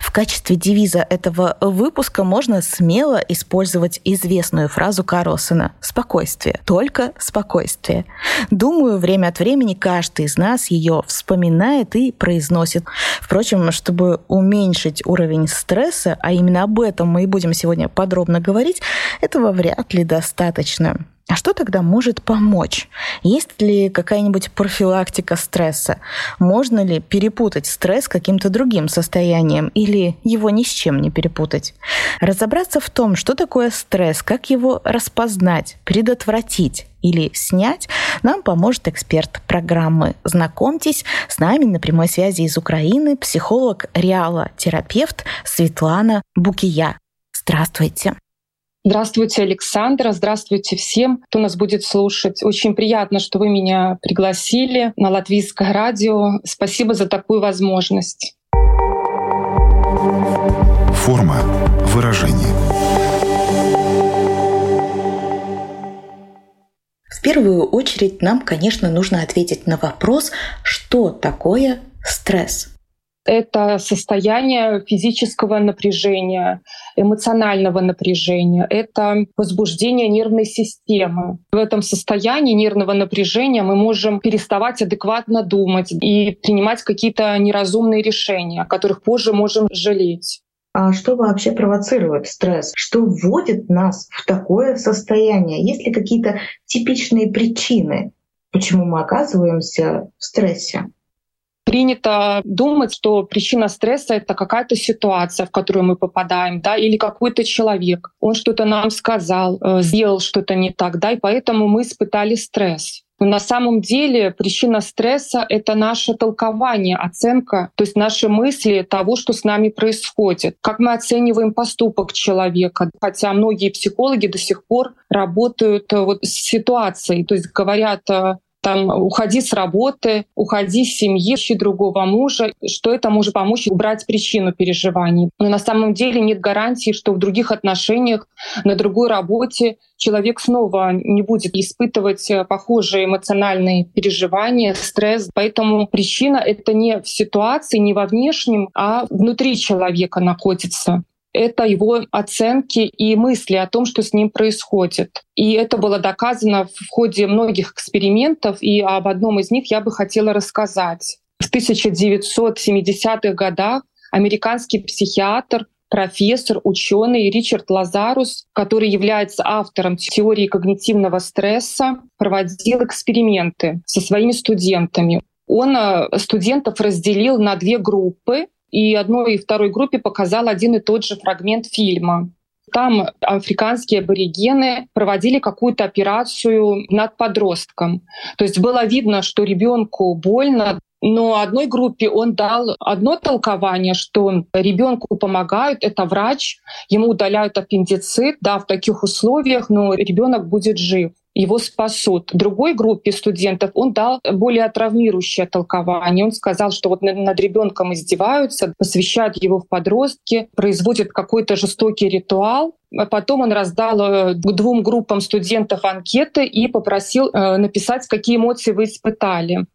В качестве девиза этого выпуска можно смело использовать известную фразу Карлсона «Спокойствие, только спокойствие». Думаю, время от времени каждый из нас ее вспоминает и произносит. Впрочем, чтобы уменьшить уровень стресса, а именно об этом мы и будем сегодня подробно говорить, этого вряд ли достаточно. А что тогда может помочь? Есть ли какая-нибудь профилактика стресса? Можно ли перепутать стресс с каким-то другим состоянием или его ни с чем не перепутать? Разобраться в том, что такое стресс, как его распознать, предотвратить или снять, нам поможет эксперт программы. Знакомьтесь, с нами на прямой связи из Украины психолог Реала, терапевт Светлана Букия. Здравствуйте. Здравствуйте, Александра. Здравствуйте всем, кто нас будет слушать. Очень приятно, что вы меня пригласили на Латвийское радио. Спасибо за такую возможность. Форма выражения. В первую очередь нам, конечно, нужно ответить на вопрос, что такое стресс это состояние физического напряжения, эмоционального напряжения, это возбуждение нервной системы. В этом состоянии нервного напряжения мы можем переставать адекватно думать и принимать какие-то неразумные решения, о которых позже можем жалеть. А что вообще провоцирует стресс? Что вводит нас в такое состояние? Есть ли какие-то типичные причины, почему мы оказываемся в стрессе? Принято думать, что причина стресса — это какая-то ситуация, в которую мы попадаем, да, или какой-то человек. Он что-то нам сказал, э, сделал что-то не так, да, и поэтому мы испытали стресс. Но на самом деле причина стресса — это наше толкование, оценка, то есть наши мысли того, что с нами происходит, как мы оцениваем поступок человека. Хотя многие психологи до сих пор работают э, вот с ситуацией, то есть говорят, э, там уходи с работы, уходи с семьи, ищи другого мужа, что это может помочь убрать причину переживаний. Но на самом деле нет гарантии, что в других отношениях, на другой работе человек снова не будет испытывать э, похожие эмоциональные переживания, стресс. Поэтому причина — это не в ситуации, не во внешнем, а внутри человека находится это его оценки и мысли о том, что с ним происходит. И это было доказано в ходе многих экспериментов, и об одном из них я бы хотела рассказать. В 1970-х годах американский психиатр профессор, ученый Ричард Лазарус, который является автором теории когнитивного стресса, проводил эксперименты со своими студентами. Он э, студентов разделил на две группы и одной и второй группе показал один и тот же фрагмент фильма. Там африканские аборигены проводили какую-то операцию над подростком. То есть было видно, что ребенку больно, но одной группе он дал одно толкование, что ребенку помогают, это врач, ему удаляют аппендицит, да, в таких условиях, но ребенок будет жив его спасут. Другой группе студентов он дал более травмирующее толкование. Он сказал, что вот над ребенком издеваются, посвящают его в подростки, производят какой-то жестокий ритуал, а Потом он раздал э, двум группам студентов анкеты и попросил э, написать, какие эмоции вы испытали.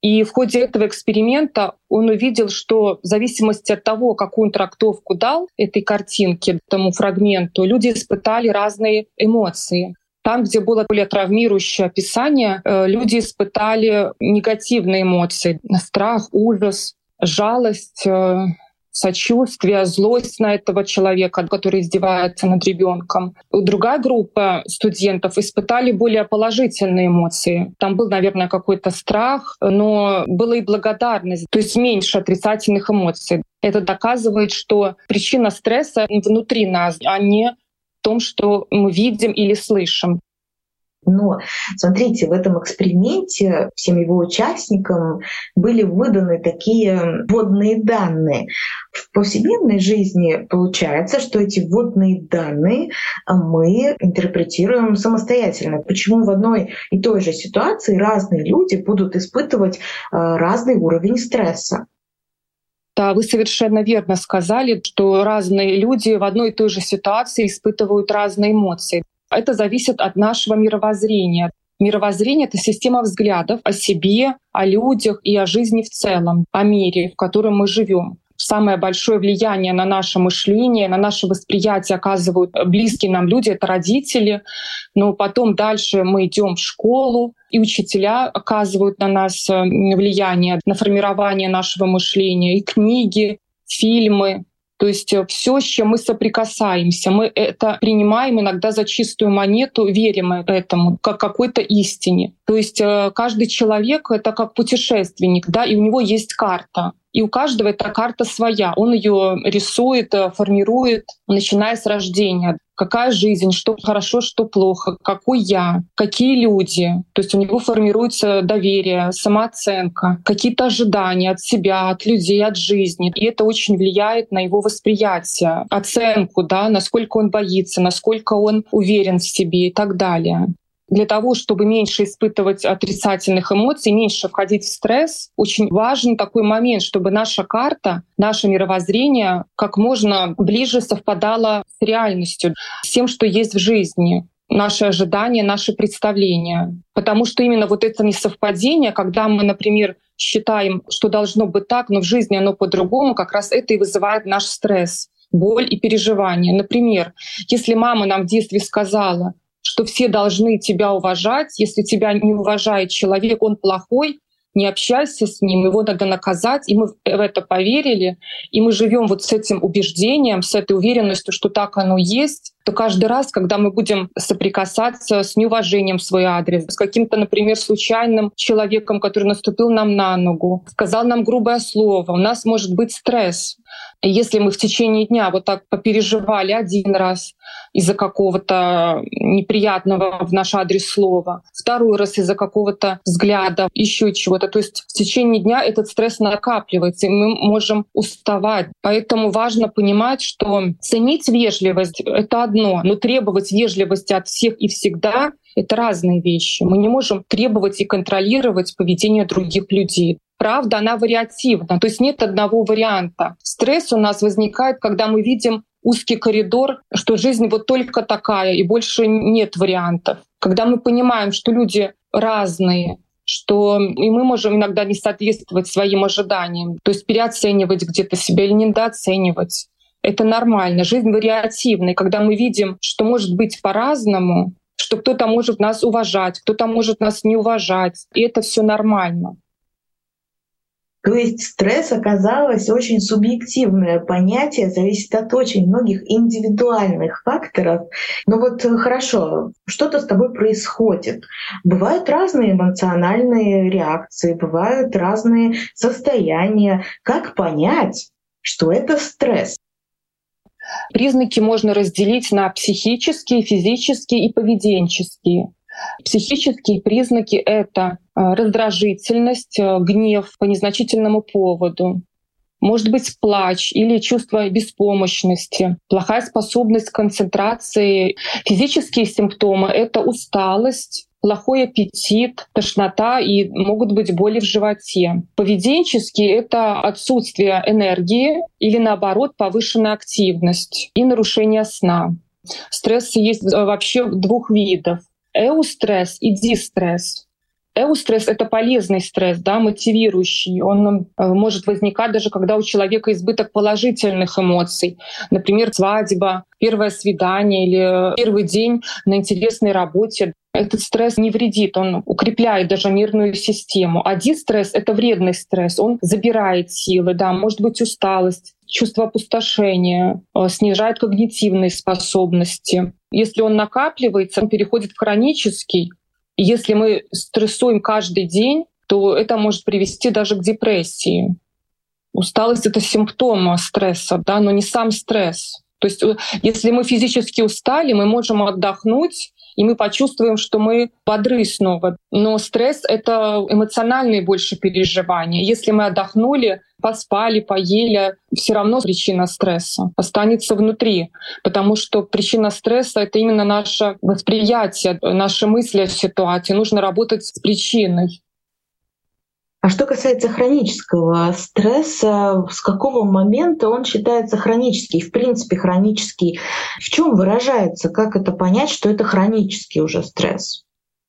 И в ходе этого эксперимента он увидел, что в зависимости от того, какую он трактовку дал этой картинке, этому фрагменту, люди испытали разные эмоции. Там, где было более травмирующее описание, э, люди испытали негативные эмоции. Страх, ужас, жалость, э, сочувствие, злость на этого человека, который издевается над ребенком. Другая группа студентов испытали более положительные эмоции. Там был, наверное, какой-то страх, но была и благодарность, то есть меньше отрицательных эмоций. Это доказывает, что причина стресса внутри нас, а не том, что мы видим или слышим. Но смотрите, в этом эксперименте всем его участникам были выданы такие вводные данные. В повседневной жизни получается, что эти вводные данные мы интерпретируем самостоятельно. Почему в одной и той же ситуации разные люди будут испытывать э, разный уровень стресса? Да, вы совершенно верно сказали, что разные люди в одной и той же ситуации испытывают разные эмоции. Это зависит от нашего мировоззрения. Мировоззрение — это система взглядов о себе, о людях и о жизни в целом, о мире, в котором мы живем. Самое большое влияние на наше мышление, на наше восприятие оказывают близкие нам люди, это родители. Но потом дальше мы идем в школу, и учителя оказывают на нас э, влияние, на формирование нашего мышления, и книги, фильмы, то есть э, все, с чем мы соприкасаемся, мы это принимаем иногда за чистую монету, верим этому, как какой-то истине. То есть э, каждый человек — это как путешественник, да, и у него есть карта. И у каждого эта карта своя. Он ее рисует, э, формирует, начиная с рождения. Какая жизнь, что хорошо, что плохо, какой я, какие люди. То есть у него формируется доверие, самооценка, какие-то ожидания от себя, от людей, от жизни. И это очень влияет на его восприятие, оценку, да, насколько он боится, насколько он уверен в себе и так далее для того, чтобы меньше испытывать отрицательных эмоций, меньше входить в стресс, очень важен такой момент, чтобы наша карта, наше мировоззрение как можно ближе совпадало с реальностью, с тем, что есть в жизни наши ожидания, наши представления. Потому что именно вот это несовпадение, когда мы, например, считаем, что должно быть так, но в жизни оно по-другому, как раз это и вызывает наш стресс, боль и переживания. Например, если мама нам в детстве сказала, что все должны тебя уважать. Если тебя не уважает человек, он плохой, не общайся с ним, его надо наказать. И мы в это поверили, и мы живем вот с этим убеждением, с этой уверенностью, что так оно есть то каждый раз, когда мы будем соприкасаться с неуважением в свой адрес, с каким-то, например, случайным человеком, который наступил нам на ногу, сказал нам грубое слово, у нас может быть стресс. Если мы в течение дня вот так попереживали один раз из-за какого-то неприятного в наш адрес слова, второй раз из-за какого-то взгляда, еще чего-то, то есть в течение дня этот стресс накапливается, и мы можем уставать. Поэтому важно понимать, что ценить вежливость — это одно, но требовать вежливости от всех и всегда — это разные вещи. Мы не можем требовать и контролировать поведение других людей. Правда, она вариативна, то есть нет одного варианта. Стресс у нас возникает, когда мы видим узкий коридор, что жизнь вот только такая, и больше нет вариантов. Когда мы понимаем, что люди разные, что и мы можем иногда не соответствовать своим ожиданиям, то есть переоценивать где-то себя или недооценивать. Это нормально. Жизнь вариативная. Когда мы видим, что может быть по-разному, что кто-то может нас уважать, кто-то может нас не уважать, и это все нормально. То есть стресс оказалось очень субъективное понятие, зависит от очень многих индивидуальных факторов. Но вот хорошо, что-то с тобой происходит. Бывают разные эмоциональные реакции, бывают разные состояния. Как понять, что это стресс? Признаки можно разделить на психические, физические и поведенческие. Психические признаки — это э, раздражительность, э, гнев по незначительному поводу, может быть плач или чувство беспомощности, плохая способность к концентрации. Физические симптомы — это усталость, плохой аппетит, тошнота и могут быть боли в животе. Поведенческие — это отсутствие энергии или, наоборот, повышенная активность и нарушение сна. Стресс есть э, вообще двух видов — эустресс и дистресс. Эустресс — это полезный стресс, да, мотивирующий. Он э, может возникать даже когда у человека избыток положительных эмоций. Например, свадьба, первое свидание или первый день на интересной работе. Этот стресс не вредит, он укрепляет даже нервную систему. Один стресс — это вредный стресс, он забирает силы, да, может быть усталость, чувство опустошения, э, снижает когнитивные способности. Если он накапливается, он переходит в хронический. Если мы стрессуем каждый день, то это может привести даже к депрессии. Усталость — это симптом стресса, да, но не сам стресс. То есть э, если мы физически устали, мы можем отдохнуть, и мы почувствуем, что мы бодры снова. Но стресс — это эмоциональные больше переживания. Если мы отдохнули, поспали, поели, все равно причина стресса останется внутри, потому что причина стресса — это именно наше восприятие, наши мысли о ситуации. Нужно работать с причиной. А что касается хронического стресса, с какого момента он считается хронический, в принципе хронический? В чем выражается? Как это понять, что это хронический уже стресс?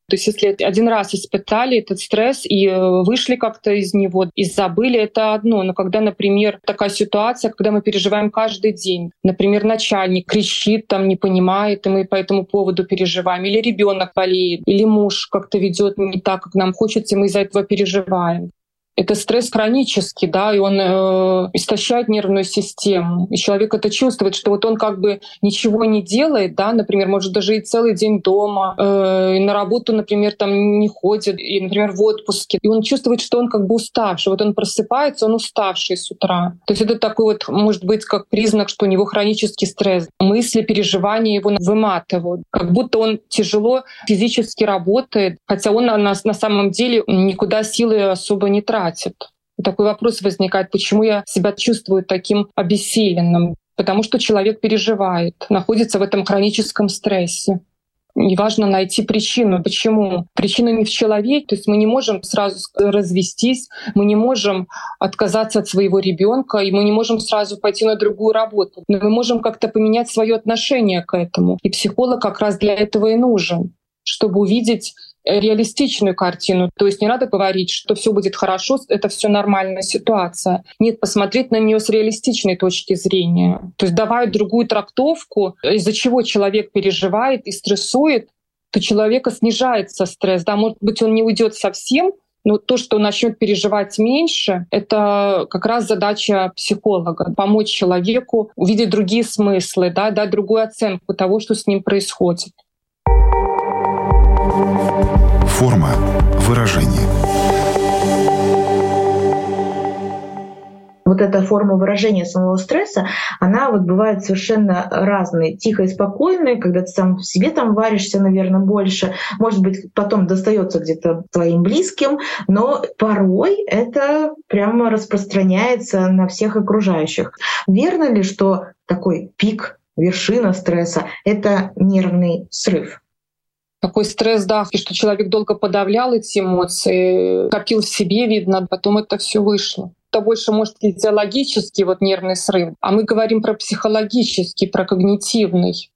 То есть если один раз испытали этот стресс и э, вышли как-то из него и забыли, это одно. Но когда, например, такая ситуация, когда мы переживаем каждый день, например, начальник кричит, там не понимает, и мы по этому поводу переживаем, или ребенок болеет, или муж как-то ведет не так, как нам хочется, и мы из-за этого переживаем это стресс хронический, да, и он э, истощает нервную систему. И человек это чувствует, что вот он как бы ничего не делает, да, например, может даже и целый день дома, э, и на работу, например, там не ходит, и, например, в отпуске. И он чувствует, что он как бы уставший. Вот он просыпается, он уставший с утра. То есть это такой вот, может быть, как признак, что у него хронический стресс. Мысли, переживания его выматывают. Как будто он тяжело физически работает, хотя он на, на самом деле никуда силы особо не тратит хватит. Такой вопрос возникает, почему я себя чувствую таким обессиленным? Потому что человек переживает, находится в этом хроническом стрессе. И важно найти причину. Почему? Причина не в человеке. То есть мы не можем сразу развестись, мы не можем отказаться от своего ребенка, и мы не можем сразу пойти на другую работу. Но мы можем как-то поменять свое отношение к этому. И психолог как раз для этого и нужен, чтобы увидеть реалистичную картину. То есть не надо говорить, что все будет хорошо, это все нормальная ситуация. Нет, посмотреть на нее с реалистичной точки зрения. То есть давая другую трактовку, из-за чего человек переживает и стрессует, то человека снижается стресс. Да, может быть, он не уйдет совсем, но то, что он начнет переживать меньше, это как раз задача психолога — помочь человеку увидеть другие смыслы, да, дать другую оценку того, что с ним происходит. Форма выражения. вот эта форма выражения самого стресса, она вот бывает совершенно разной. Тихо и спокойная, когда ты сам в себе там варишься, наверное, больше. Может быть, потом достается где-то твоим близким, но порой это прямо распространяется на всех окружающих. Верно ли, что такой пик, вершина стресса — это нервный срыв? Такой стресс, да, и что человек долго подавлял эти эмоции, копил в себе, видно, потом это все вышло. Это больше, может, физиологический вот нервный срыв, а мы говорим про психологический, про когнитивный.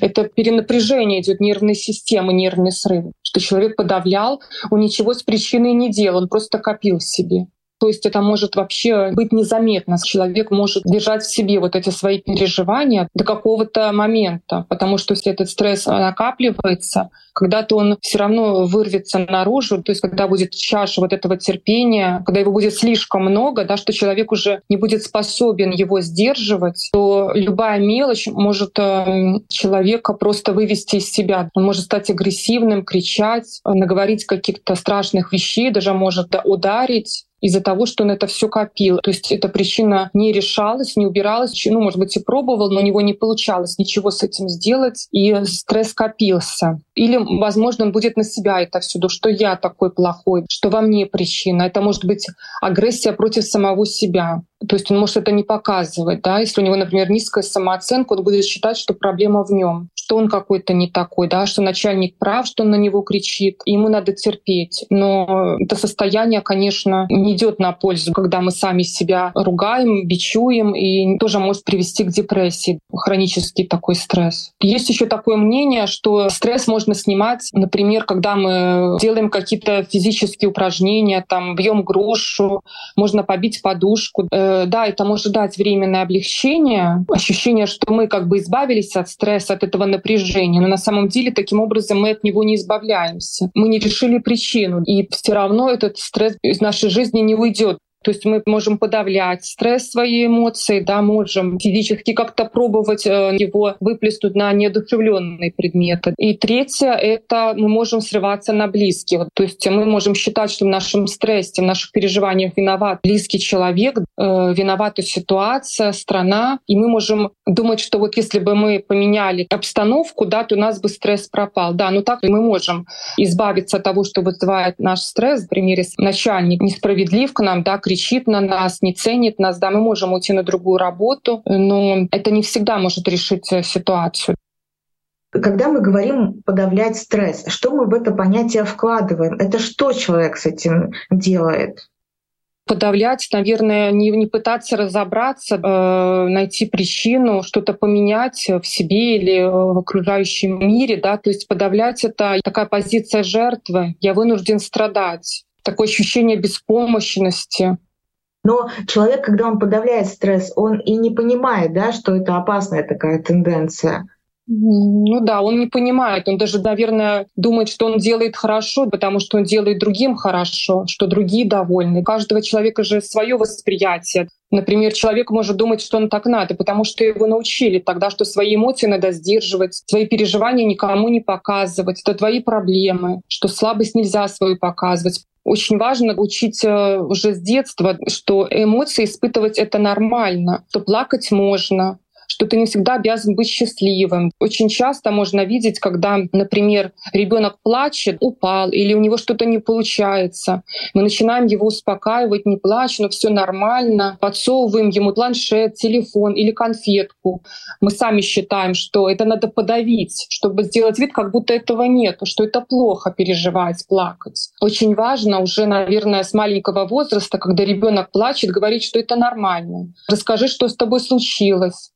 Это перенапряжение идет нервной системы, нервный срыв, что человек подавлял, он ничего с причиной не делал, он просто копил в себе. То есть это может вообще быть незаметно. Человек может держать в себе вот эти свои переживания до какого-то момента, потому что если этот стресс накапливается, когда-то он все равно вырвется наружу, то есть когда будет чаша вот этого терпения, когда его будет слишком много, да, что человек уже не будет способен его сдерживать, то любая мелочь может э, человека просто вывести из себя. Он может стать агрессивным, кричать, наговорить каких-то страшных вещей, даже может ударить из-за того, что он это все копил. То есть эта причина не решалась, не убиралась. Ну, может быть, и пробовал, но у него не получалось ничего с этим сделать, и стресс копился. Или, возможно, он будет на себя это всюду, что я такой плохой, что во мне причина. Это может быть агрессия против самого себя. То есть он может это не показывать. Да? Если у него, например, низкая самооценка, он будет считать, что проблема в нем, что он какой-то не такой, да? что начальник прав, что он на него кричит, ему надо терпеть. Но это состояние, конечно, не идет на пользу, когда мы сами себя ругаем, бичуем, и тоже может привести к депрессии, хронический такой стресс. Есть еще такое мнение, что стресс можно снимать, например, когда мы делаем какие-то физические упражнения, там бьем грушу, можно побить подушку, Э, да, это может дать временное облегчение, ощущение, что мы как бы избавились от стресса, от этого напряжения, но на самом деле таким образом мы от него не избавляемся. Мы не решили причину, и все равно этот стресс из нашей жизни не уйдет. То есть мы можем подавлять стресс, свои эмоции, да, можем физически как-то пробовать э, его выплеснуть на неодушевленные предметы. И третье — это мы можем срываться на близких. То есть мы можем считать, что в нашем стрессе, в наших переживаниях виноват близкий человек, э, виновата ситуация, страна. И мы можем думать, что вот если бы мы поменяли обстановку, да, то у нас бы стресс пропал. Да, ну так мы можем избавиться от того, что вызывает наш стресс. В примере начальник несправедлив к нам, да, кричит на нас, не ценит нас, да, мы можем уйти на другую работу, но это не всегда может решить э, ситуацию. Когда мы говорим подавлять стресс, что мы в это понятие вкладываем? Это что человек с этим делает? подавлять, наверное, не, не пытаться разобраться, э, найти причину, что-то поменять в себе или в окружающем мире, да, то есть подавлять это такая позиция жертвы, я вынужден страдать, такое ощущение беспомощности. Но человек, когда он подавляет стресс, он и не понимает, да, что это опасная такая тенденция. Ну да, он не понимает, он даже, наверное, думает, что он делает хорошо, потому что он делает другим хорошо, что другие довольны. У каждого человека же свое восприятие. Например, человек может думать, что он так надо, потому что его научили тогда, что свои эмоции надо сдерживать, свои переживания никому не показывать. Это твои проблемы, что слабость нельзя свою показывать. Очень важно учить э, уже с детства, что эмоции испытывать это нормально, что плакать можно, что ты не всегда обязан быть счастливым. Очень часто можно видеть, когда, например, ребенок плачет, упал, или у него что-то не получается. Мы начинаем его успокаивать, не плачь, но все нормально, подсовываем ему планшет, телефон или конфетку. Мы сами считаем, что это надо подавить, чтобы сделать вид, как будто этого нет, что это плохо переживать, плакать. Очень важно уже, наверное, с маленького возраста, когда ребенок плачет, говорить, что это нормально. Расскажи, что с тобой случилось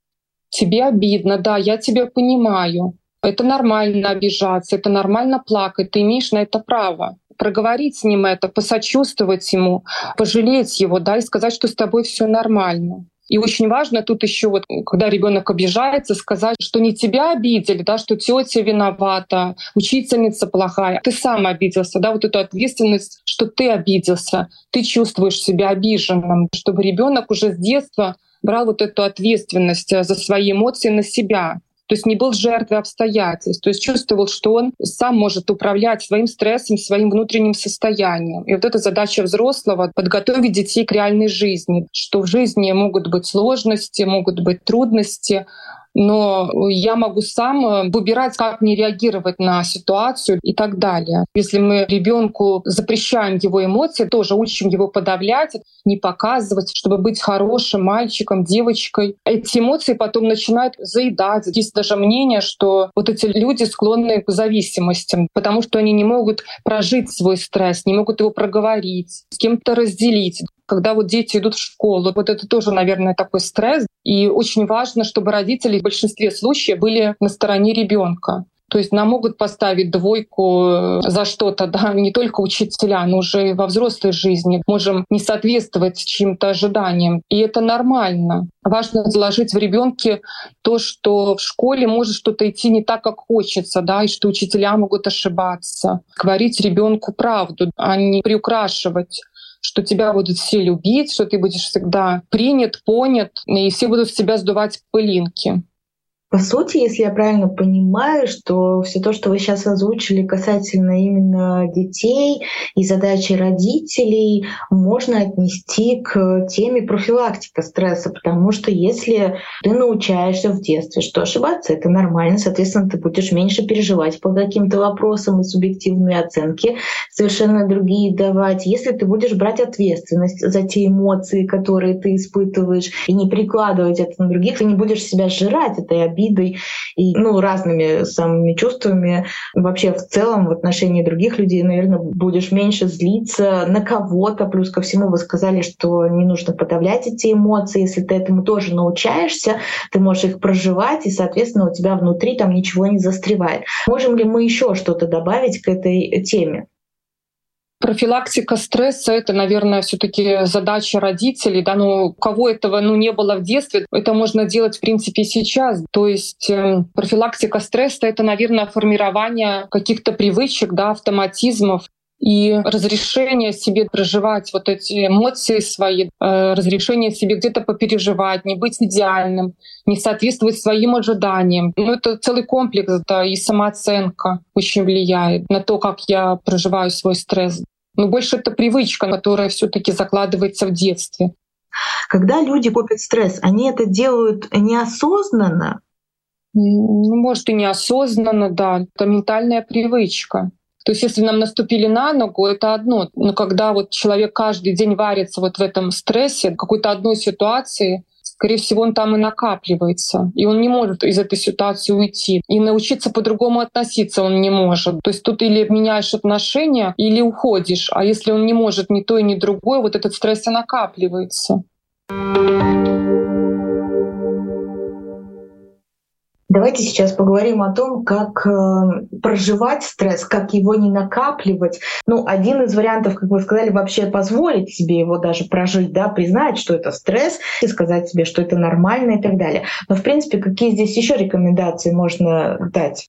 тебе обидно, да, я тебя понимаю. Это нормально обижаться, это нормально плакать, ты имеешь на это право проговорить с ним это, посочувствовать ему, пожалеть его, да, и сказать, что с тобой все нормально. И очень важно тут еще вот, когда ребенок обижается, сказать, что не тебя обидели, да, что тетя виновата, учительница плохая, ты сам обиделся, да, вот эту ответственность, что ты обиделся, ты чувствуешь себя обиженным, чтобы ребенок уже с детства брал вот эту ответственность э, за свои эмоции на себя. То есть не был жертвой обстоятельств, то есть чувствовал, что он сам может управлять своим стрессом, своим внутренним состоянием. И вот эта задача взрослого — подготовить детей к реальной жизни, что в жизни могут быть сложности, могут быть трудности, но я могу сам э, выбирать, как мне реагировать на ситуацию и так далее. Если мы ребенку запрещаем его эмоции, тоже учим его подавлять, не показывать, чтобы быть хорошим мальчиком, девочкой. Эти эмоции потом начинают заедать. Есть даже мнение, что вот эти люди склонны к зависимостям, потому что они не могут прожить свой стресс, не могут его проговорить, с кем-то разделить когда вот дети идут в школу. Вот это тоже, наверное, такой стресс. И очень важно, чтобы родители в большинстве случаев были на стороне ребенка. То есть нам могут поставить двойку э, за что-то, да, не только учителя, но уже и во взрослой жизни. Можем не соответствовать чьим-то ожиданиям. И это нормально. Важно заложить в ребенке то, что в школе может что-то идти не так, как хочется, да, и что учителя могут ошибаться. Говорить ребенку правду, а не приукрашивать что тебя будут все любить, что ты будешь всегда принят, понят, и все будут с тебя сдувать пылинки. По сути, если я правильно понимаю, что все то, что вы сейчас озвучили касательно именно детей и задачи родителей, можно отнести к теме профилактика стресса, потому что если ты научаешься в детстве, что ошибаться это нормально, соответственно, ты будешь меньше переживать по каким-то вопросам и субъективные оценки совершенно другие давать. Если ты будешь брать ответственность за те эмоции, которые ты испытываешь, и не прикладывать это на других, ты не будешь себя сжирать этой обидой, обидой и ну, разными самыми чувствами. Вообще в целом в отношении других людей, наверное, будешь меньше злиться на кого-то. Плюс ко всему вы сказали, что не нужно подавлять эти эмоции. Если ты этому тоже научаешься, ты можешь их проживать, и, соответственно, у тебя внутри там ничего не застревает. Можем ли мы еще что-то добавить к этой теме? Профилактика стресса — это, наверное, все таки задача родителей. Да? Ну, у кого этого ну, не было в детстве, это можно делать, в принципе, сейчас. То есть э, профилактика стресса — это, наверное, формирование каких-то привычек, да, автоматизмов, и разрешение себе проживать вот эти эмоции свои, э, разрешение себе где-то попереживать, не быть идеальным, не соответствовать своим ожиданиям. Ну, это целый комплекс, да, и самооценка очень влияет на то, как я проживаю свой стресс. Но больше это привычка, которая все таки закладывается в детстве. Когда люди копят стресс, они это делают неосознанно? Ну, может, и неосознанно, да. Это ментальная привычка. То есть если нам наступили на ногу, это одно. Но когда вот человек каждый день варится вот в этом стрессе, какой-то одной ситуации, скорее всего, он там и накапливается. И он не может из этой ситуации уйти. И научиться по-другому относиться он не может. То есть тут или меняешь отношения, или уходишь. А если он не может ни то и ни другое, вот этот стресс и накапливается. Давайте сейчас поговорим о том, как э, проживать стресс, как его не накапливать. Ну, один из вариантов, как вы сказали, вообще позволить себе его даже прожить, да, признать, что это стресс, и сказать себе, что это нормально и так далее. Но, в принципе, какие здесь еще рекомендации можно дать?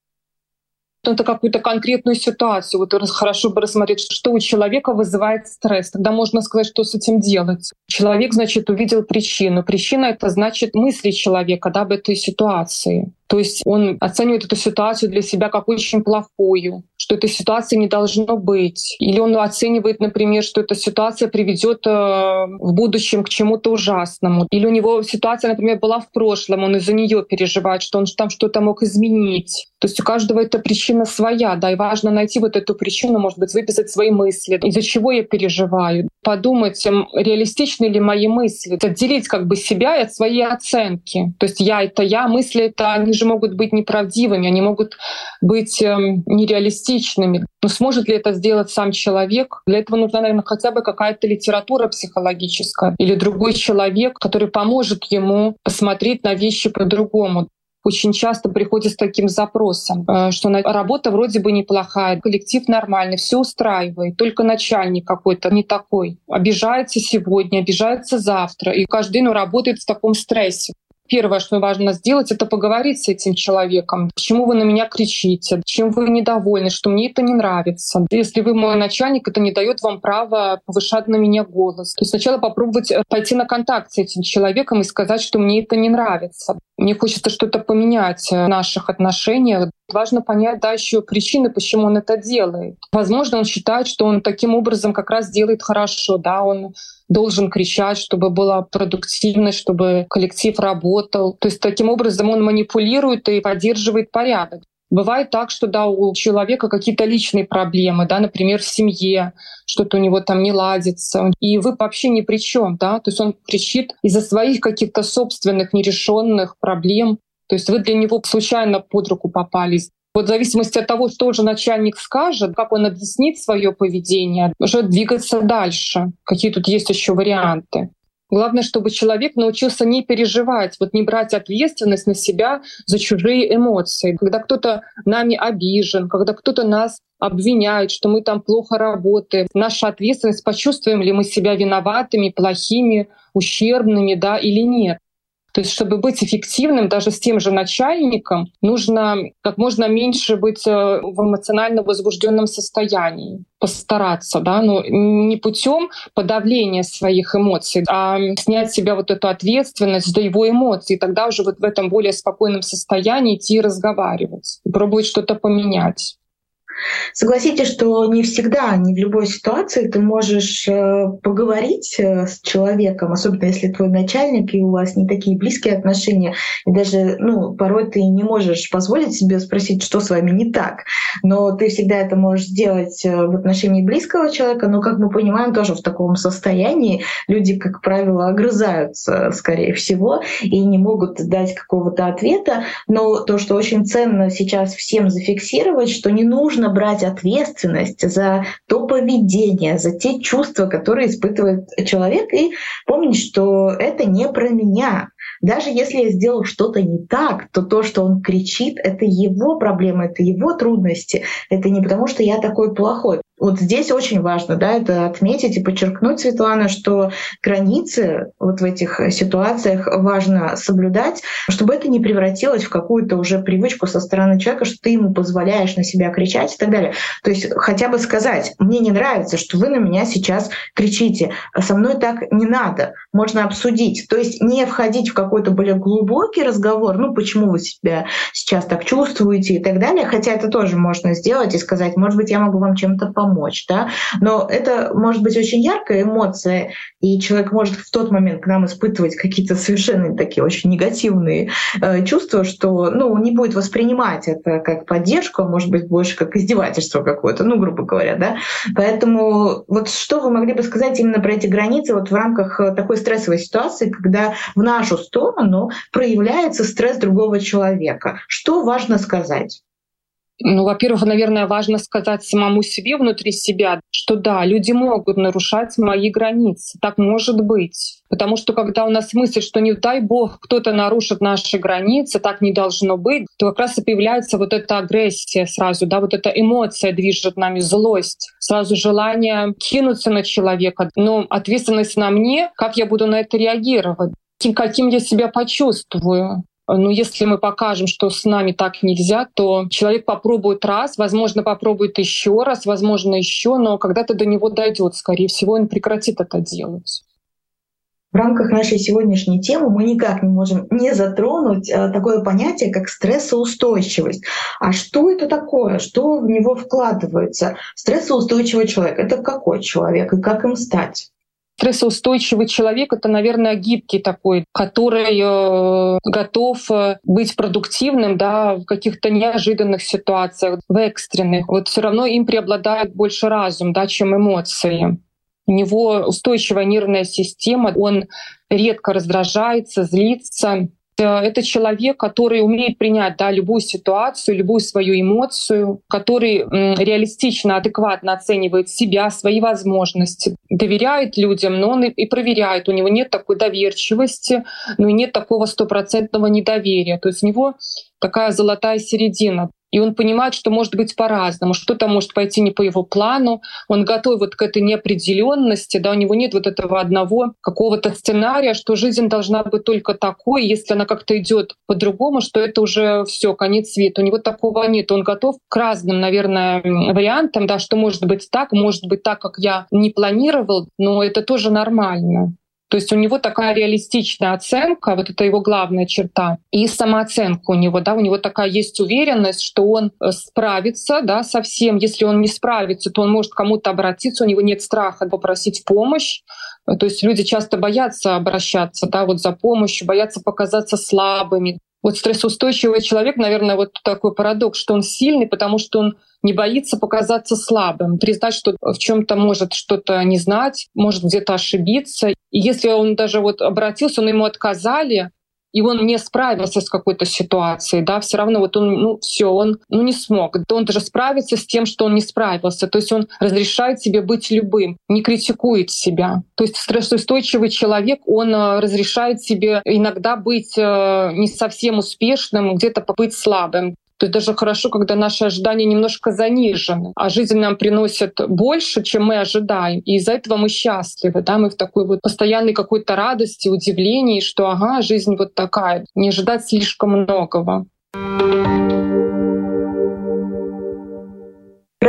это какую-то конкретную ситуацию. Вот хорошо бы рассмотреть, что у человека вызывает стресс. Тогда можно сказать, что с этим делать. Человек, значит, увидел причину. Причина — это значит мысли человека да, об этой ситуации. То есть он оценивает эту ситуацию для себя как очень плохую, что этой ситуации не должно быть. Или он оценивает, например, что эта ситуация приведет э, в будущем к чему-то ужасному. Или у него ситуация, например, была в прошлом, он из-за нее переживает, что он там что-то мог изменить. То есть у каждого эта причина своя, да, и важно найти вот эту причину, может быть, выписать свои мысли, из-за чего я переживаю, подумать, реалистичны ли мои мысли, отделить как бы себя от своей оценки. То есть я — это я, мысли — это они же могут быть неправдивыми, они могут быть эм, нереалистичными. Но сможет ли это сделать сам человек? Для этого нужна, наверное, хотя бы какая-то литература психологическая или другой человек, который поможет ему посмотреть на вещи по-другому очень часто приходят с таким запросом, э, что работа вроде бы неплохая, коллектив нормальный, все устраивает, только начальник какой-то не такой. Обижается сегодня, обижается завтра, и каждый день он работает в таком стрессе. Первое, что важно сделать, это поговорить с этим человеком. Почему вы на меня кричите? Чем вы недовольны? Что мне это не нравится? Если вы мой начальник, это не дает вам права повышать на меня голос. То есть сначала попробовать э, пойти на контакт с этим человеком и сказать, что мне это не нравится. Мне хочется что-то поменять в наших отношениях. Важно понять да, еще причины, почему он это делает. Возможно, он считает, что он таким образом как раз делает хорошо. Да? Он должен кричать, чтобы была продуктивность, чтобы коллектив работал. То есть таким образом он манипулирует и поддерживает порядок. Бывает так, что да, у человека какие-то личные проблемы, да, например, в семье, что-то у него там не ладится, и вы вообще ни при чем, да, то есть он кричит из-за своих каких-то собственных нерешенных проблем, то есть вы для него случайно под руку попались. Вот в зависимости от того, что же начальник скажет, как он объяснит свое поведение, уже двигаться дальше. Какие тут есть еще варианты. Главное, чтобы человек научился не переживать, вот не брать ответственность на себя за чужие эмоции. Когда кто-то нами обижен, когда кто-то нас обвиняет, что мы там плохо работаем. Наша ответственность, почувствуем ли мы себя виноватыми, плохими, ущербными, да, или нет. То есть, чтобы быть эффективным даже с тем же начальником, нужно как можно меньше быть э, в эмоционально возбужденном состоянии постараться, да, но не путем подавления своих эмоций, а снять с себя вот эту ответственность за его эмоции, и тогда уже вот в этом более спокойном состоянии идти и разговаривать, пробовать что-то поменять. Согласитесь, что не всегда, не в любой ситуации ты можешь э, поговорить э, с человеком, особенно если твой начальник и у вас не такие близкие отношения, и даже ну, порой ты не можешь позволить себе спросить, что с вами не так. Но ты всегда это можешь сделать э, в отношении близкого человека, но, как мы понимаем, тоже в таком состоянии люди, как правило, огрызаются, скорее всего, и не могут дать какого-то ответа. Но то, что очень ценно сейчас всем зафиксировать, что не нужно нужно брать ответственность за то поведение, за те чувства, которые испытывает человек, и помнить, что это не про меня. Даже если я сделал что-то не так, то то, что он кричит, это его проблема, это его трудности. Это не потому, что я такой плохой. Вот здесь очень важно, да, это отметить и подчеркнуть, Светлана, что границы вот в этих ситуациях важно соблюдать, чтобы это не превратилось в какую-то уже привычку со стороны человека, что ты ему позволяешь на себя кричать и так далее. То есть хотя бы сказать, мне не нравится, что вы на меня сейчас кричите, со мной так не надо, можно обсудить. То есть не входить в какой-то более глубокий разговор, ну почему вы себя сейчас так чувствуете и так далее, хотя это тоже можно сделать и сказать, может быть, я могу вам чем-то помочь помочь, да, но это может быть очень яркая эмоция, и человек может в тот момент к нам испытывать какие-то совершенно такие очень негативные э, чувства, что, ну, не будет воспринимать это как поддержку, а может быть больше как издевательство какое-то, ну, грубо говоря, да. Поэтому вот что вы могли бы сказать именно про эти границы вот в рамках э, такой стрессовой ситуации, когда в нашу сторону проявляется стресс другого человека? Что важно сказать? Ну, во-первых, наверное, важно сказать самому себе внутри себя, что да, люди могут нарушать мои границы. Так может быть. Потому что когда у нас мысль, что не дай бог кто-то нарушит наши границы, так не должно быть, то как раз и появляется вот эта агрессия сразу, да, вот эта эмоция движет нами, злость, сразу желание кинуться на человека. Но ответственность на мне, как я буду на это реагировать, каким я себя почувствую. Но если мы покажем, что с нами так нельзя, то человек попробует раз, возможно, попробует еще раз, возможно, еще, но когда-то до него дойдет, скорее всего, он прекратит это делать. В рамках нашей сегодняшней темы мы никак не можем не затронуть э, такое понятие, как стрессоустойчивость. А что это такое? Что в него вкладывается? Стрессоустойчивый человек — это какой человек и как им стать? Стрессоустойчивый человек — это, наверное, гибкий такой, который э, готов э, быть продуктивным да, в каких-то неожиданных ситуациях, в экстренных. Вот все равно им преобладает больше разум, да, чем эмоции. У него устойчивая нервная система, он редко раздражается, злится. Э, это человек, который умеет принять да, любую ситуацию, любую свою эмоцию, который реалистично, адекватно оценивает себя, свои возможности, доверяет людям, но он и проверяет. У него нет такой доверчивости, но и нет такого стопроцентного недоверия. То есть у него такая золотая середина и он понимает, что может быть по-разному, что-то может пойти не по его плану, он готов вот к этой неопределенности, да, у него нет вот этого одного какого-то сценария, что жизнь должна быть только такой, если она как-то идет по-другому, что это уже все конец света. У него такого нет, он готов к разным, наверное, вариантам, да, что может быть так, может быть так, как я не планировал, но это тоже нормально. То есть у него такая реалистичная оценка, вот это его главная черта, и самооценка у него, да, у него такая есть уверенность, что он э, справится, да, со всем. Если он не справится, то он может кому-то обратиться, у него нет страха попросить помощь. То есть люди часто боятся обращаться, да, вот за помощью, боятся показаться слабыми. Вот стрессоустойчивый человек, наверное, вот такой парадокс, что он сильный, потому что он не боится показаться слабым, признать, что в чем-то может что-то не знать, может где-то ошибиться. И если он даже вот обратился, но ему отказали, и он не справился с какой-то ситуацией, да, все равно вот он, ну, все, он, ну, не смог. Он даже справится с тем, что он не справился. То есть он разрешает себе быть любым, не критикует себя. То есть стрессоустойчивый человек, он э, разрешает себе иногда быть э, не совсем успешным, где-то побыть слабым. То есть даже хорошо, когда наши ожидания немножко занижены, а жизнь нам приносит больше, чем мы ожидаем. И из-за этого мы счастливы. Да? Мы в такой вот постоянной какой-то радости, удивлении, что ага, жизнь вот такая. Не ожидать слишком многого.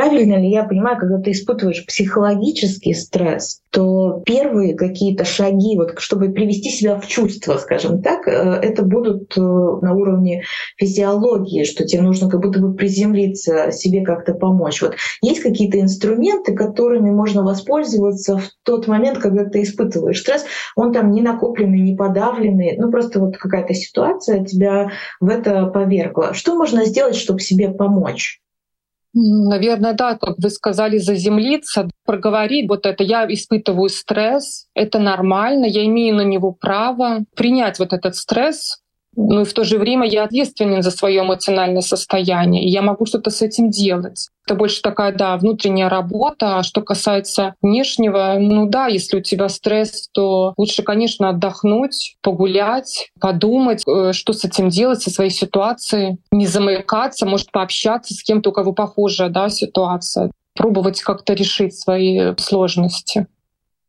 Правильно ли я понимаю, когда ты испытываешь психологический стресс, то первые какие-то шаги, вот, чтобы привести себя в чувство, скажем так, э, это будут э, на уровне физиологии, что тебе нужно как будто бы приземлиться, себе как-то помочь. Вот есть какие-то инструменты, которыми можно воспользоваться в тот момент, когда ты испытываешь стресс, он там не накопленный, не подавленный, ну просто вот какая-то ситуация тебя в это повергла. Что можно сделать, чтобы себе помочь? Наверное, да, как вы сказали, заземлиться, проговорить вот это. Я испытываю стресс, это нормально, я имею на него право принять вот этот стресс, но и в то же время я ответственен за свое эмоциональное состояние, и я могу что-то с этим делать. Это больше такая, да, внутренняя работа. А что касается внешнего, ну да, если у тебя стресс, то лучше, конечно, отдохнуть, погулять, подумать, э, что с этим делать, со своей ситуацией, не замыкаться, может, пообщаться с кем-то, у кого похожая да, ситуация. пробовать как-то решить свои сложности.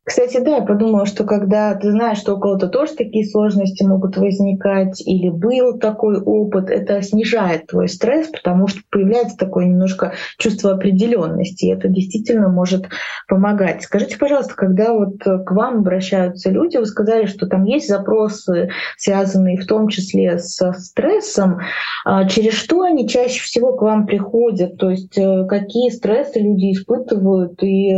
Кстати, да, я подумала, что когда ты знаешь, что у кого-то тоже такие сложности могут возникать, или был такой опыт, это снижает твой стресс, потому что появляется такое немножко чувство определенности, и это действительно может помогать. Скажите, пожалуйста, когда вот к вам обращаются люди, вы сказали, что там есть запросы, связанные в том числе со стрессом, а через что они чаще всего к вам приходят, то есть э, какие стрессы люди испытывают и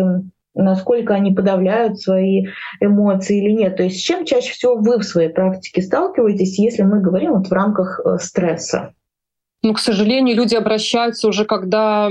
насколько они подавляют свои эмоции или нет. То есть с чем чаще всего вы в своей практике сталкиваетесь, если мы говорим вот в рамках э, стресса? Ну, к сожалению, люди обращаются уже, когда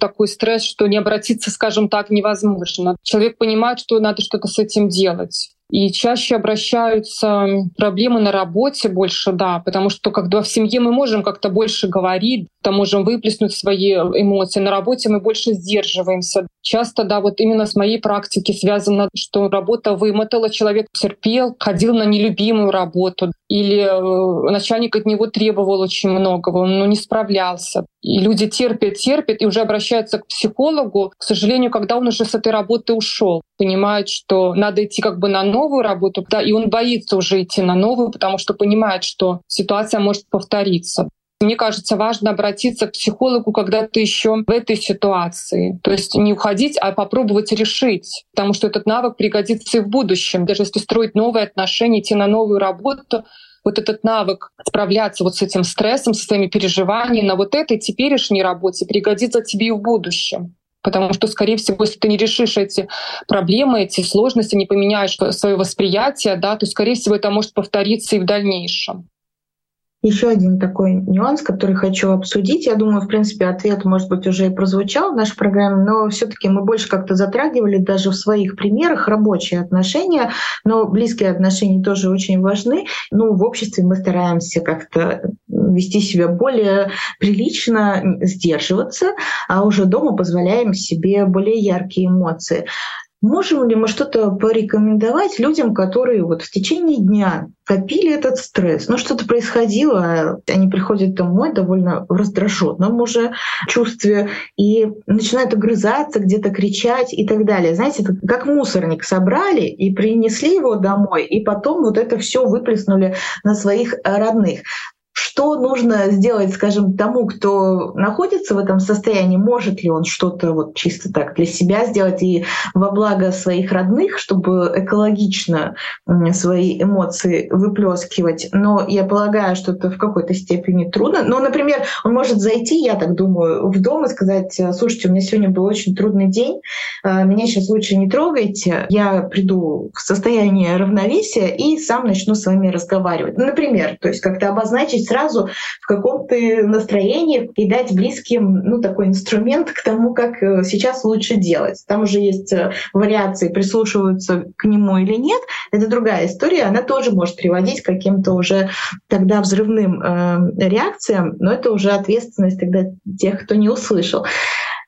такой стресс, что не обратиться, скажем так, невозможно. Человек понимает, что надо что-то с этим делать. И чаще обращаются проблемы на работе больше, да, потому что когда в семье мы можем как-то больше говорить, то можем выплеснуть свои эмоции. На работе мы больше сдерживаемся. Часто, да, вот именно с моей практики связано, что работа вымотала, человек терпел, ходил на нелюбимую работу, или э, начальник от него требовал очень многого, он ну, не справлялся. И люди терпят, терпят, и уже обращаются к психологу, к сожалению, когда он уже с этой работы ушел, понимает, что надо идти как бы на новую работу, да, и он боится уже идти на новую, потому что понимает, что ситуация может повториться. Мне кажется, важно обратиться к психологу, когда ты еще в этой ситуации. То есть не уходить, а попробовать решить. Потому что этот навык пригодится и в будущем. Даже если строить новые отношения, идти на новую работу, вот этот навык справляться вот с этим стрессом, со своими переживаниями на вот этой теперешней работе пригодится тебе и в будущем. Потому что, скорее всего, если ты не решишь эти проблемы, эти сложности, не поменяешь свое восприятие, да, то, скорее всего, это может повториться и в дальнейшем. Еще один такой нюанс, который хочу обсудить. Я думаю, в принципе, ответ, может быть, уже и прозвучал в нашей программе, но все-таки мы больше как-то затрагивали даже в своих примерах рабочие отношения, но близкие отношения тоже очень важны. Ну, в обществе мы стараемся как-то вести себя более прилично, сдерживаться, а уже дома позволяем себе более яркие эмоции. Можем ли мы что-то порекомендовать людям, которые вот в течение дня копили этот стресс? Ну, что-то происходило, они приходят домой довольно в раздраженном уже чувстве и начинают огрызаться, где-то кричать и так далее. Знаете, это как мусорник собрали и принесли его домой, и потом вот это все выплеснули на своих родных что нужно сделать, скажем, тому, кто находится в этом состоянии, может ли он что-то вот чисто так для себя сделать и во благо своих родных, чтобы экологично свои эмоции выплескивать. Но я полагаю, что это в какой-то степени трудно. Но, например, он может зайти, я так думаю, в дом и сказать, слушайте, у меня сегодня был очень трудный день, а, меня сейчас лучше не трогайте, я приду в состояние равновесия и сам начну с вами разговаривать. Например, то есть как-то обозначить сразу сразу в каком то настроении и дать близким ну, такой инструмент к тому, как э, сейчас лучше делать. Там уже есть э, вариации, прислушиваются к нему или нет. Это другая история, она тоже может приводить к каким-то уже тогда взрывным э, реакциям, но это уже ответственность тогда тех, кто не услышал.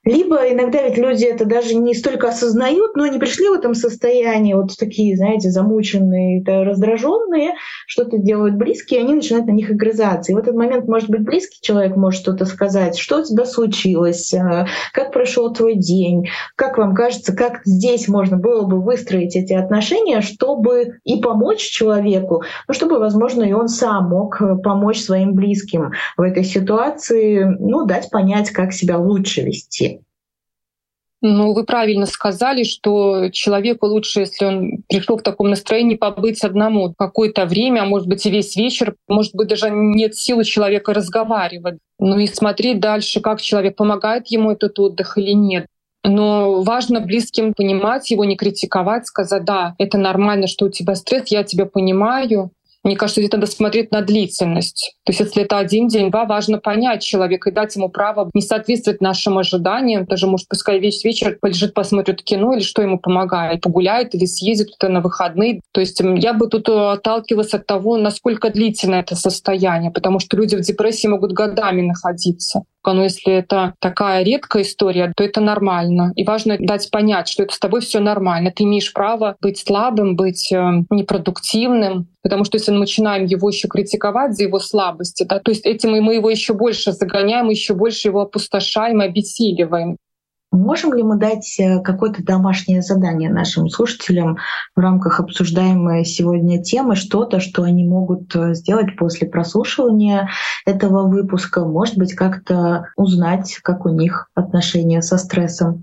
Либо иногда ведь люди это даже не столько осознают, но они пришли в этом состоянии, вот такие, знаете, замученные, раздраженные, что-то делают близкие, и они начинают на них огрызаться. И в этот момент, может быть, близкий человек может что-то сказать, что у тебя случилось, э, как прошел твой день, как вам кажется, как здесь можно было бы выстроить эти отношения, чтобы и помочь человеку, ну, чтобы, возможно, и он сам мог помочь своим близким в этой ситуации, ну, дать понять, как себя лучше вести. Ну, вы правильно сказали, что человеку лучше, если он пришел в таком настроении, побыть одному какое-то время, а может быть и весь вечер, может быть даже нет силы человека разговаривать. Ну и смотреть дальше, как человек помогает ему этот отдых или нет. Но важно близким понимать его, не критиковать, сказать, да, это нормально, что у тебя стресс, я тебя понимаю, мне кажется, здесь надо смотреть на длительность. То есть если это один день, два, важно понять человека и дать ему право не соответствовать нашим ожиданиям. Даже, может, пускай весь вечер полежит, посмотрит кино или что ему помогает. Погуляет или съездит туда на выходные. То есть я бы тут э, отталкивалась от того, насколько длительно это состояние, потому что люди в депрессии могут годами находиться. Но если это такая редкая история, то это нормально. И важно дать понять, что это с тобой все нормально. Ты имеешь право быть слабым, быть э, непродуктивным. Потому что если мы начинаем его еще критиковать за его слабости, да, то есть этим мы его еще больше загоняем, еще больше его опустошаем, обессиливаем. Можем ли мы дать э, какое-то домашнее задание нашим слушателям в рамках обсуждаемой сегодня темы, что-то, что они могут э, сделать после прослушивания этого выпуска, может быть, как-то узнать, как у них отношения со стрессом?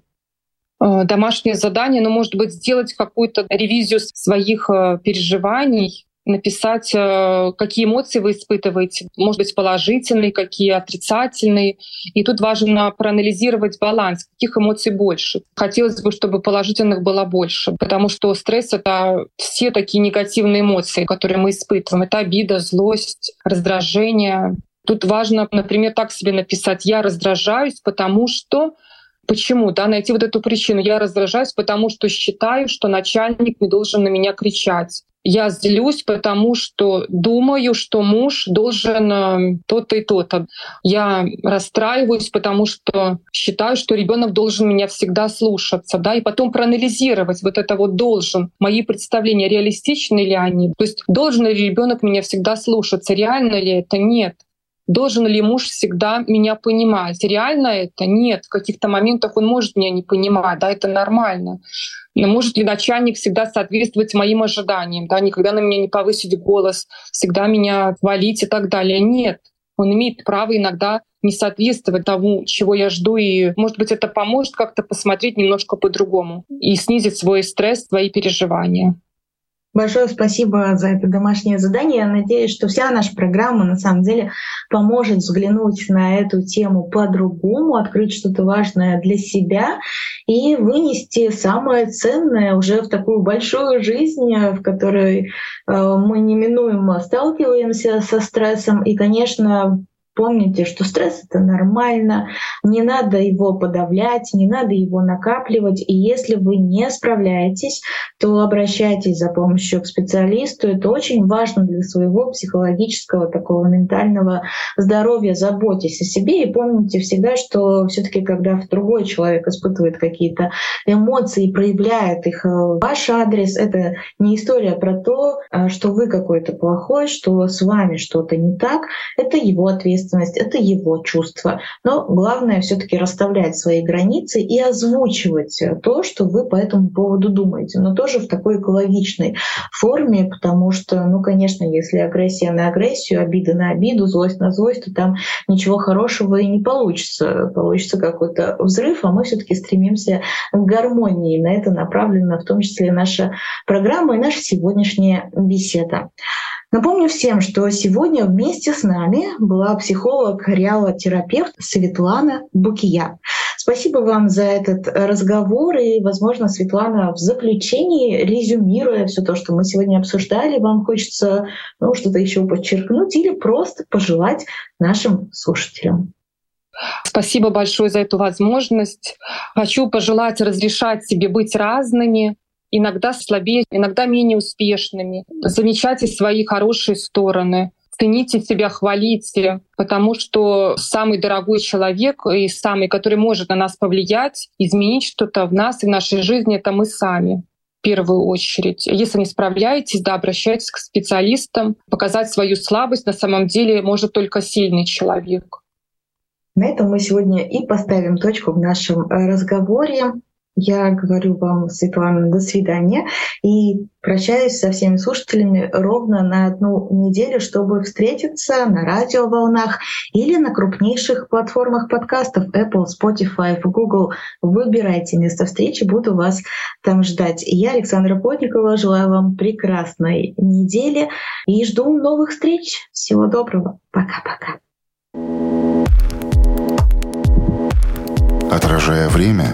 Э, домашнее задание, ну, может быть, сделать какую-то ревизию своих переживаний, написать, э, какие эмоции вы испытываете, может быть, положительные, какие отрицательные. И тут важно проанализировать баланс, каких эмоций больше. Хотелось бы, чтобы положительных было больше, потому что стресс — это все такие негативные эмоции, которые мы испытываем. Это обида, злость, раздражение. Тут важно, например, так себе написать «я раздражаюсь, потому что…» Почему? Да, найти вот эту причину. Я раздражаюсь, потому что считаю, что начальник не должен на меня кричать я злюсь, потому что думаю, что муж должен э, то-то и то-то. Я расстраиваюсь, потому что считаю, что ребенок должен меня всегда слушаться, да, и потом проанализировать вот это вот должен. Мои представления реалистичны ли они? То есть должен ли ребенок меня всегда слушаться? Реально ли это? Нет. Должен ли муж всегда меня понимать? Реально это? Нет. В каких-то моментах он может меня не понимать, да, это нормально. Но может ли начальник всегда соответствовать моим ожиданиям, да, никогда на меня не повысить голос, всегда меня хвалить и так далее? Нет. Он имеет право иногда не соответствовать тому, чего я жду, и, может быть, это поможет как-то посмотреть немножко по-другому и снизить свой стресс, свои переживания. Большое спасибо за это домашнее задание. Я надеюсь, что вся наша программа на самом деле поможет взглянуть на эту тему по-другому, открыть что-то важное для себя и вынести самое ценное уже в такую большую жизнь, в которой э, мы неминуемо сталкиваемся со стрессом. И, конечно, Помните, что стресс это нормально, не надо его подавлять, не надо его накапливать. И если вы не справляетесь, то обращайтесь за помощью к специалисту. Это очень важно для своего психологического, такого ментального здоровья. Заботьтесь о себе и помните всегда, что все-таки, когда другой человек испытывает какие-то эмоции, проявляет их в ваш адрес, это не история про то, э, что вы какой-то плохой, что с вами что-то не так. Это его ответственность ответственность, это его чувство. Но главное все-таки расставлять свои границы и озвучивать то, что вы по этому поводу думаете, но тоже в такой экологичной форме, потому что, ну, конечно, если агрессия на агрессию, обида на обиду, злость на злость, то там ничего хорошего и не получится. Получится какой-то взрыв, а мы все-таки стремимся к гармонии. На это направлена в том числе наша программа и наша сегодняшняя беседа. Напомню всем, что сегодня вместе с нами была психолог-реалотерапевт Светлана Букия. Спасибо вам за этот разговор. И, возможно, Светлана, в заключении, резюмируя все то, что мы сегодня обсуждали, вам хочется ну, что-то еще подчеркнуть или просто пожелать нашим слушателям. Спасибо большое за эту возможность. Хочу пожелать разрешать себе быть разными, иногда слабее, иногда менее успешными. Замечайте свои хорошие стороны, цените себя, хвалите, потому что самый дорогой человек и самый, который может на нас повлиять, изменить что-то в нас и в нашей жизни, это мы сами в первую очередь. Если не справляетесь, да, обращайтесь к специалистам. Показать свою слабость на самом деле может только сильный человек. На этом мы сегодня и поставим точку в нашем э, разговоре. Я говорю вам, Светлана, до свидания. И прощаюсь со всеми слушателями ровно на одну неделю, чтобы встретиться на радиоволнах или на крупнейших платформах подкастов Apple, Spotify, Google. Выбирайте место встречи, буду вас там ждать. Я, Александра Плотникова, желаю вам прекрасной недели и жду новых встреч. Всего доброго. Пока-пока. Отражая время,